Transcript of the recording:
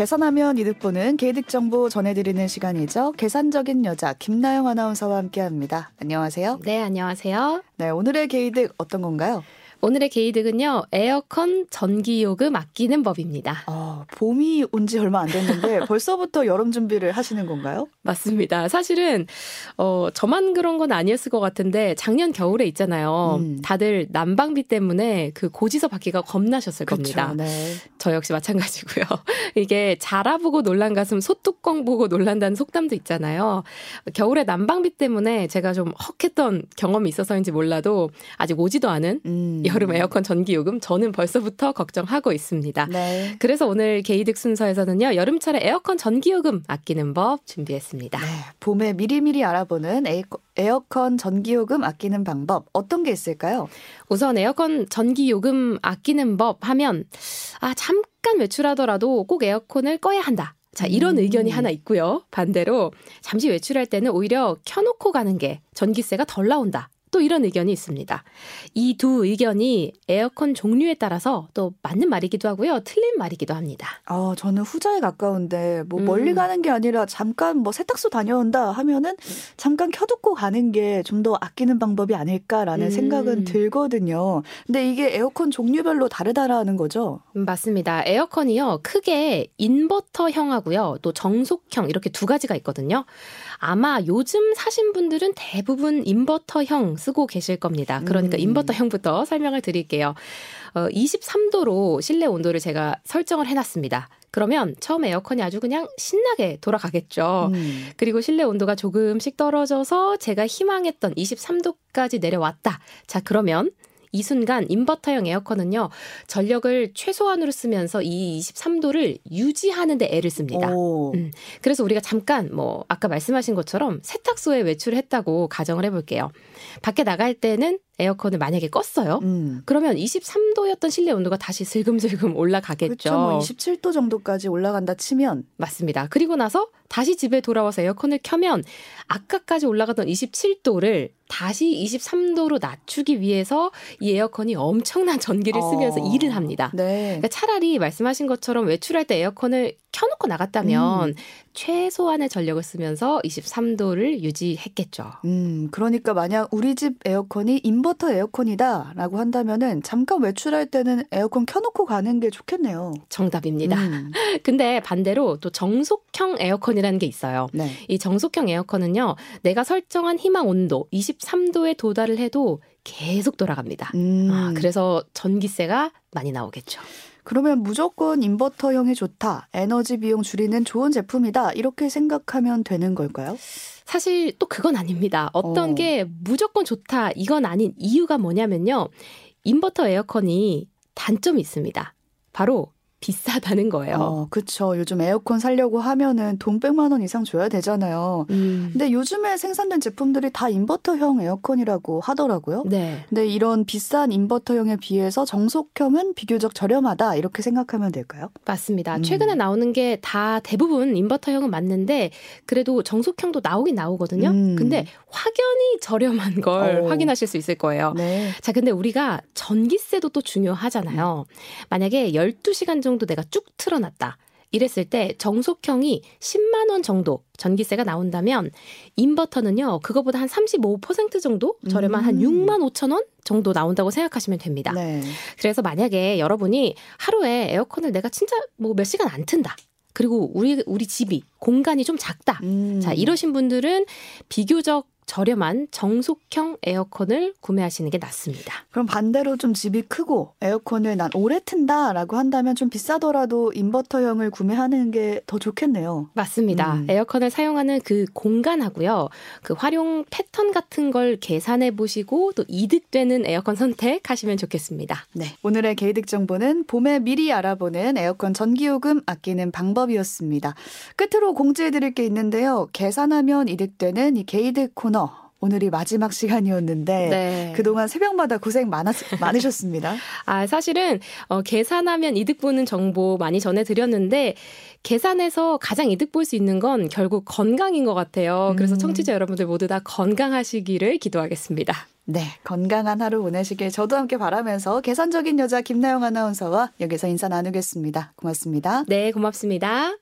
계산하면 이득 보는 개이득 정보 전해드리는 시간이죠. 계산적인 여자 김나영 아나운서와 함께합니다. 안녕하세요. 네, 안녕하세요. 네, 오늘의 개이득 어떤 건가요? 오늘의 게이득은요, 에어컨 전기요금 아끼는 법입니다. 어, 봄이 온 지 얼마 안 됐는데 벌써부터 여름 준비를 하시는 건가요? 맞습니다. 사실은, 어, 저만 그런 건 아니었을 것 같은데, 작년 겨울에 있잖아요. 음. 다들 난방비 때문에 그 고지서 받기가 겁나셨을 그쵸, 겁니다. 네. 저 역시 마찬가지고요. 이게 자라보고 놀란 가슴 소뚜껑 보고 놀란다는 속담도 있잖아요. 겨울에 난방비 때문에 제가 좀 헉했던 경험이 있어서인지 몰라도 아직 오지도 않은 음. 여름 에어컨 전기 요금 저는 벌써부터 걱정하고 있습니다. 네. 그래서 오늘 게이득 순서에서는요. 여름철에 에어컨 전기 요금 아끼는 법 준비했습니다. 네. 봄에 미리미리 알아보는 에어컨 전기 요금 아끼는 방법 어떤 게 있을까요? 우선 에어컨 전기 요금 아끼는 법 하면 아 잠깐 외출하더라도 꼭 에어컨을 꺼야 한다. 자, 이런 음. 의견이 하나 있고요. 반대로 잠시 외출할 때는 오히려 켜놓고 가는 게 전기세가 덜 나온다. 또 이런 의견이 있습니다. 이 두 의견이 에어컨 종류에 따라서 또 맞는 말이기도 하고요. 틀린 말이기도 합니다. 아, 저는 후자에 가까운데 뭐 음. 멀리 가는 게 아니라 잠깐 뭐 세탁소 다녀온다 하면은 잠깐 켜두고 가는 게 좀 더 아끼는 방법이 아닐까라는 음. 생각은 들거든요. 근데 이게 에어컨 종류별로 다르다라는 거죠? 음, 맞습니다. 에어컨이요. 크게 인버터형하고요. 또 정속형 이렇게 두 가지가 있거든요. 아마 요즘 사신 분들은 대부분 인버터형 쓰고 계실 겁니다. 그러니까 음. 인버터형부터 설명을 드릴게요. 어, 23도로 실내 온도를 제가 설정을 해놨습니다. 그러면 처음 에어컨이 아주 그냥 신나게 돌아가겠죠. 음. 그리고 실내 온도가 조금씩 떨어져서 제가 희망했던 23도까지 내려왔다. 자, 그러면 이 순간 인버터형 에어컨은요, 전력을 최소한으로 쓰면서 이 23도를 유지하는데 애를 씁니다. 음, 그래서 우리가 잠깐 뭐 아까 말씀하신 것처럼 세탁소에 외출을 했다고 가정을 해볼게요. 밖에 나갈 때는 에어컨을 만약에 껐어요. 음. 그러면 23도였던 실내 온도가 다시 슬금슬금 올라가겠죠. 그렇죠. 뭐 27도 정도까지 올라간다 치면 맞습니다. 그리고 나서 다시 집에 돌아와서 에어컨을 켜면 아까까지 올라가던 27도를 다시 23도로 낮추기 위해서 이 에어컨이 엄청난 전기를 쓰면서 어. 일을 합니다. 네. 그러니까 차라리 말씀하신 것처럼 외출할 때 에어컨을 켜놓고 나갔다면 음. 최소한의 전력을 쓰면서 23도를 유지했겠죠. 음, 그러니까 만약 우리 집 에어컨이 인버터 에어컨이다라고 한다면은 잠깐 외출할 때는 에어컨 켜놓고 가는 게 좋겠네요. 정답입니다. 음. 근데 반대로 또 정속형 에어컨이라는 게 있어요. 네. 이 정속형 에어컨은요, 내가 설정한 희망 온도 23도에 도달을 해도 계속 돌아갑니다. 음. 아, 그래서 전기세가 많이 나오겠죠. 그러면 무조건 인버터형이 좋다. 에너지 비용 줄이는 좋은 제품이다. 이렇게 생각하면 되는 걸까요? 사실 또 그건 아닙니다. 어떤 어. 게 무조건 좋다. 이건 아닌 이유가 뭐냐면요. 인버터 에어컨이 단점이 있습니다. 바로 비싸다는 거예요. 어, 그렇죠. 요즘 에어컨 살려고 하면은 돈 100만 원 이상 줘야 되잖아요. 음. 근데 요즘에 생산된 제품들이 다 인버터형 에어컨이라고 하더라고요. 네. 근데 이런 비싼 인버터형에 비해서 정속형은 비교적 저렴하다 이렇게 생각하면 될까요? 맞습니다. 음. 최근에 나오는 게 다 대부분 인버터형은 맞는데 그래도 정속형도 나오긴 나오거든요. 음. 근데 확연히 저렴한 걸 오. 어. 확인하실 수 있을 거예요. 네. 자, 근데 우리가 전기세도 또 중요하잖아요. 만약에 12시간 정도 정도 내가 쭉 틀어놨다. 이랬을 때 정속형이 10만 원 정도 전기세가 나온다면 인버터는요 그거보다 한 35% 정도 저렴한 음. 한 6만 5천 원 정도 나온다고 생각하시면 됩니다. 네. 그래서 만약에 여러분이 하루에 에어컨을 내가 진짜 뭐 몇 시간 안 튼다. 그리고 우리 우리 집이 공간이 좀 작다. 음. 자 이러신 분들은 비교적 저렴한 정속형 에어컨을 구매하시는 게 낫습니다. 그럼 반대로 좀 집이 크고 에어컨을 난 오래 튼다라고 한다면 좀 비싸더라도 인버터형을 구매하는 게 더 좋겠네요. 맞습니다. 음. 에어컨을 사용하는 그 공간하고요. 그 활용 패턴 같은 걸 계산해 보시고 또 이득되는 에어컨 선택하시면 좋겠습니다. 네. 오늘의 개이득 정보는 봄에 미리 알아보는 에어컨 전기요금 아끼는 방법이었습니다. 끝으로 공지해 드릴 게 있는데요. 계산하면 이득되는 이 개이득 코너 오늘이 마지막 시간이었는데 네. 그동안 새벽마다 고생 많았, 많으셨습니다. 아, 사실은 어, 계산하면 이득 보는 정보 많이 전해 드렸는데 계산해서 가장 이득 볼 수 있는 건 결국 건강인 것 같아요. 그래서 음. 청취자 여러분들 모두 다 건강하시기를 기도하겠습니다. 네, 건강한 하루 보내시길 저도 함께 바라면서 계산적인 여자 김나영 아나운서와 여기서 인사 나누겠습니다. 고맙습니다. 네, 고맙습니다.